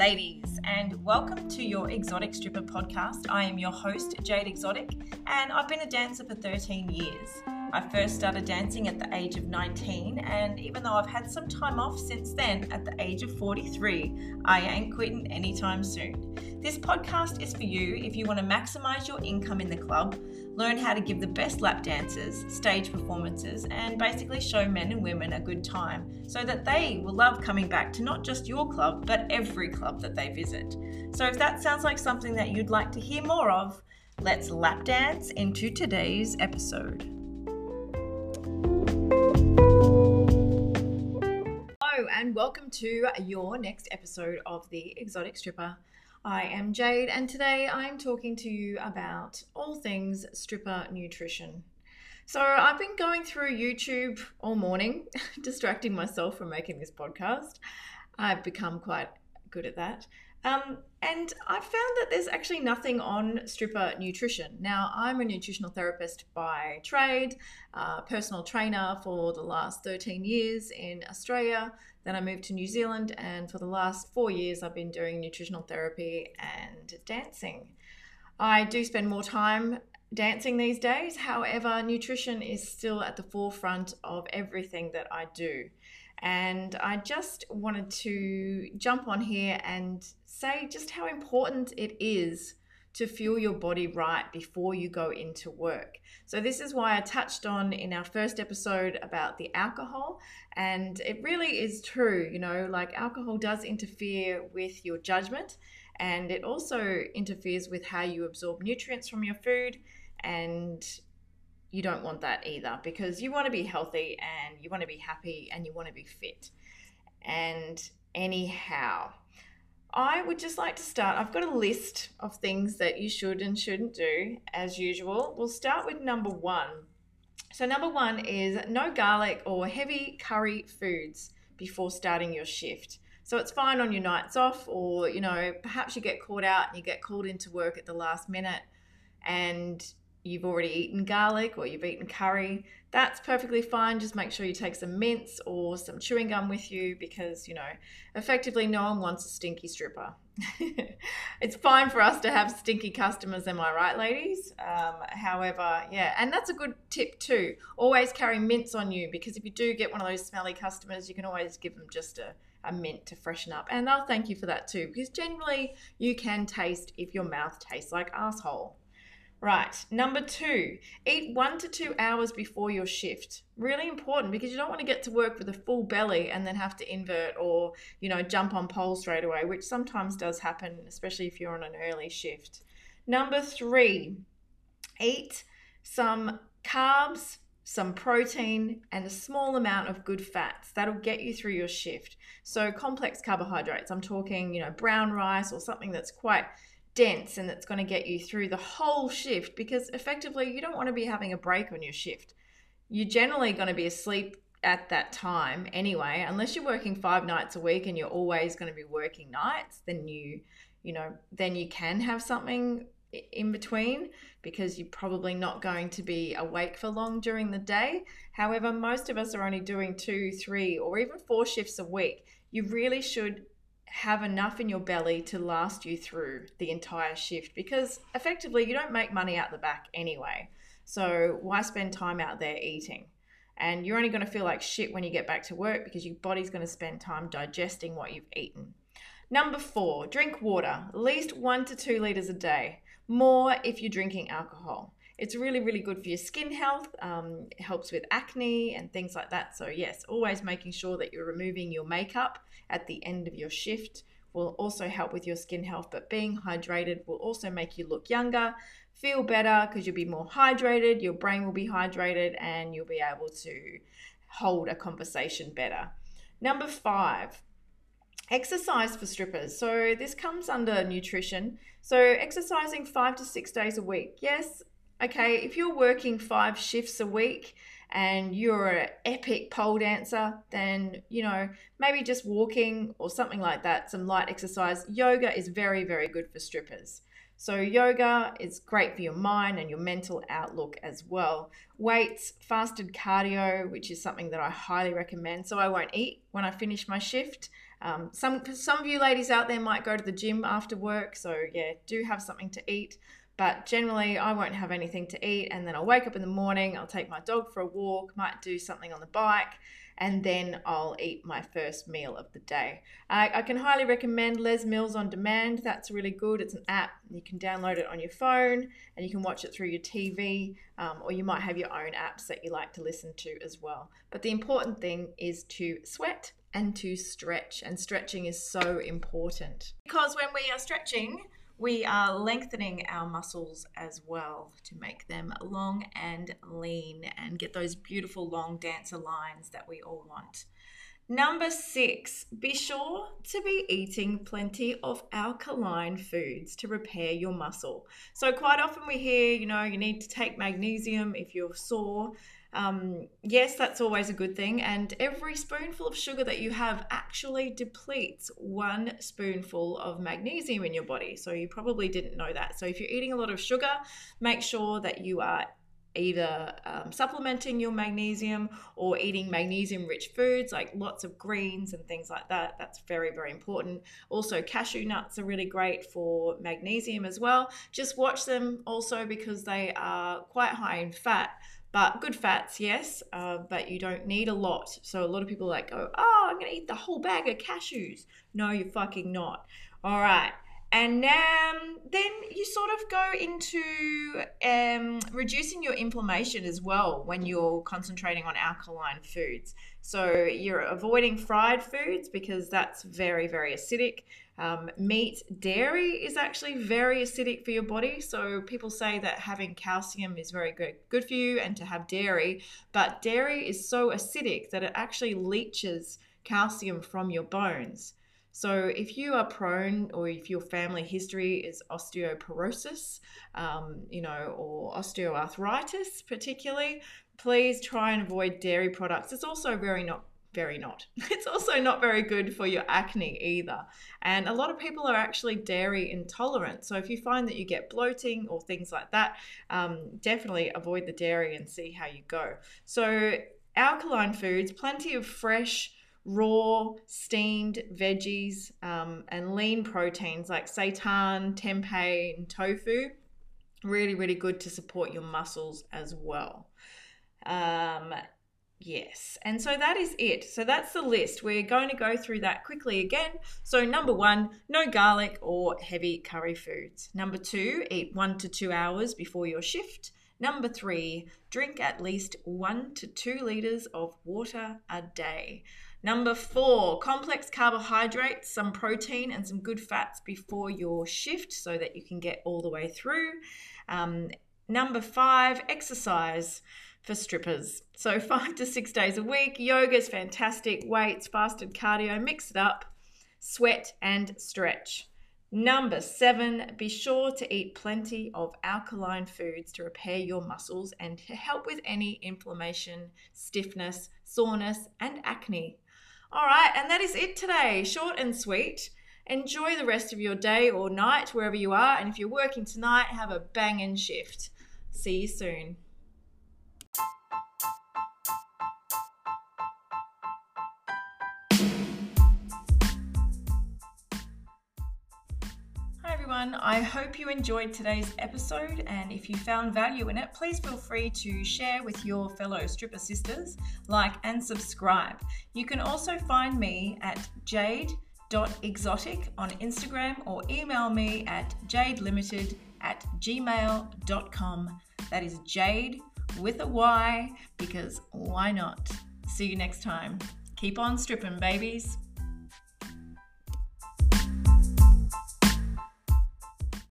ladies, and welcome to your Exotic Stripper podcast. I am your host, Jayde Exotic, and I've been a dancer for 13 years. I first started dancing at the age of 19, and even though I've had some time off since then, at the age of 43, I ain't quitting anytime soon. This podcast is for you if you want to maximize your income in the club, learn how to give the best lap dances, stage performances, and basically show men and women a good time so that they will love coming back to not just your club, but every club that they visit. So if that sounds like something that you'd like to hear more of, let's lap dance into today's episode. And welcome to your next episode of The Exotic Stripper. I am Jayde, and today I'm talking to you about all things stripper nutrition. So, I've been going through YouTube all morning, distracting myself from making this podcast. I've become quite good at that. Um, and I found that there's actually nothing on stripper nutrition. Now, I'm a nutritional therapist by trade, uh, personal trainer for the last 13 years in Australia. Then I moved to New Zealand, and for the last four years, I've been doing nutritional therapy and dancing. I do spend more time dancing these days. However, nutrition is still at the forefront of everything that I do. And I just wanted to jump on here and say just how important it is to fuel your body right before you go into work. So, this is why I touched on in our first episode about the alcohol. And it really is true, you know, like alcohol does interfere with your judgment and it also interferes with how you absorb nutrients from your food. And you don't want that either because you want to be healthy and you want to be happy and you want to be fit. And anyhow, I would just like to start. I've got a list of things that you should and shouldn't do as usual. We'll start with number one. So, number one is no garlic or heavy curry foods before starting your shift. So, it's fine on your nights off, or you know, perhaps you get caught out and you get called into work at the last minute and you've already eaten garlic or you've eaten curry, that's perfectly fine. Just make sure you take some mints or some chewing gum with you because, you know, effectively no one wants a stinky stripper. it's fine for us to have stinky customers, am I right, ladies? Um, however, yeah, and that's a good tip too. Always carry mints on you because if you do get one of those smelly customers, you can always give them just a a mint to freshen up. And they'll thank you for that too, because generally you can taste if your mouth tastes like asshole. Right, number two, eat one to two hours before your shift. Really important because you don't want to get to work with a full belly and then have to invert or, you know, jump on pole straight away, which sometimes does happen, especially if you're on an early shift. Number three, eat some carbs, some protein, and a small amount of good fats. That'll get you through your shift. So, complex carbohydrates, I'm talking, you know, brown rice or something that's quite dense and it's going to get you through the whole shift because effectively you don't want to be having a break on your shift. You're generally going to be asleep at that time anyway, unless you're working five nights a week and you're always going to be working nights, then you, you know, then you can have something in between because you're probably not going to be awake for long during the day. However, most of us are only doing two, three, or even four shifts a week. You really should have enough in your belly to last you through the entire shift because effectively you don't make money out the back anyway. So why spend time out there eating? And you're only going to feel like shit when you get back to work because your body's going to spend time digesting what you've eaten. Number four, drink water, at least one to two liters a day. More if you're drinking alcohol. It's really, really good for your skin health. Um, it helps with acne and things like that. So, yes, always making sure that you're removing your makeup at the end of your shift will also help with your skin health. But being hydrated will also make you look younger, feel better because you'll be more hydrated, your brain will be hydrated, and you'll be able to hold a conversation better. Number five, exercise for strippers. So this comes under nutrition. So exercising five to six days a week. Yes, okay, if you're working five shifts a week and you're an epic pole dancer, then, you know, maybe just walking or something like that, some light exercise. Yoga is very, very good for strippers. So, yoga is great for your mind and your mental outlook as well. Weights, fasted cardio, which is something that I highly recommend. So, I won't eat when I finish my shift. Um, some some of you ladies out there might go to the gym after work, so yeah, do have something to eat. But generally, I won't have anything to eat, and then I'll wake up in the morning. I'll take my dog for a walk, might do something on the bike, and then I'll eat my first meal of the day. I, I can highly recommend Les Mills on Demand. That's really good. It's an app. You can download it on your phone and you can watch it through your TV, um, or you might have your own apps that you like to listen to as well. But the important thing is to sweat and to stretch, and stretching is so important because when we are stretching, we are lengthening our muscles as well to make them long and lean and get those beautiful long dancer lines that we all want. Number six, be sure to be eating plenty of alkaline foods to repair your muscle. So, quite often we hear, you know, you need to take magnesium if you're sore um, yes, that's always a good thing. And every spoonful of sugar that you have actually depletes one spoonful of magnesium in your body. So you probably didn't know that. So if you're eating a lot of sugar, make sure that you are either um, supplementing your magnesium or eating magnesium rich foods like lots of greens and things like that. That's very, very important. Also, cashew nuts are really great for magnesium as well. Just watch them also because they are quite high in fat. But good fats, yes, uh, but you don't need a lot. So a lot of people like go, oh, I'm to eat the whole bag of cashews. No, you're fucking not. All right. And um, then you sort of go into um, reducing your inflammation as well when you're concentrating on alkaline foods. So you're avoiding fried foods because that's very, very acidic. Um, meat, dairy is actually very acidic for your body. So people say that having calcium is very good, good for you and to have dairy, but dairy is so acidic that it actually leaches calcium from your bones. So, if you are prone, or if your family history is osteoporosis, um, you know, or osteoarthritis, particularly, please try and avoid dairy products. It's also very not very not. It's also not very good for your acne either. And a lot of people are actually dairy intolerant. So if you find that you get bloating or things like that, um, definitely avoid the dairy and see how you go. So, alkaline foods, plenty of fresh, raw, steamed veggies, um, and lean proteins like seitan, tempeh, and tofu. Really, really good to support your muscles as well. Um, Yes. And so that is it. So that's the list. We're going to go through that quickly again. So, number one, no garlic or heavy curry foods. Number two, eat one to two hours before your shift. Number three, drink at least one to two liters of water a day. Number four, complex carbohydrates, some protein, and some good fats before your shift so that you can get all the way through. Um, number five, exercise for strippers. So, five to six days a week. Yoga is fantastic. Weights, fasted cardio, mix it up, sweat and stretch. Number seven, be sure to eat plenty of alkaline foods to repair your muscles and to help with any inflammation, stiffness, soreness, and acne. All right, and that is it today. Short and sweet. Enjoy the rest of your day or night wherever you are. And if you're working tonight, have a banging shift. See you soon. Everyone. I hope you enjoyed today's episode, and if you found value in it, please feel free to share with your fellow stripper sisters, like, and subscribe. You can also find me at jayde.exotic on Instagram or email me at jadelimited at gmail.com. That is Jayde with a Y because why not? See you next time. Keep on stripping, babies.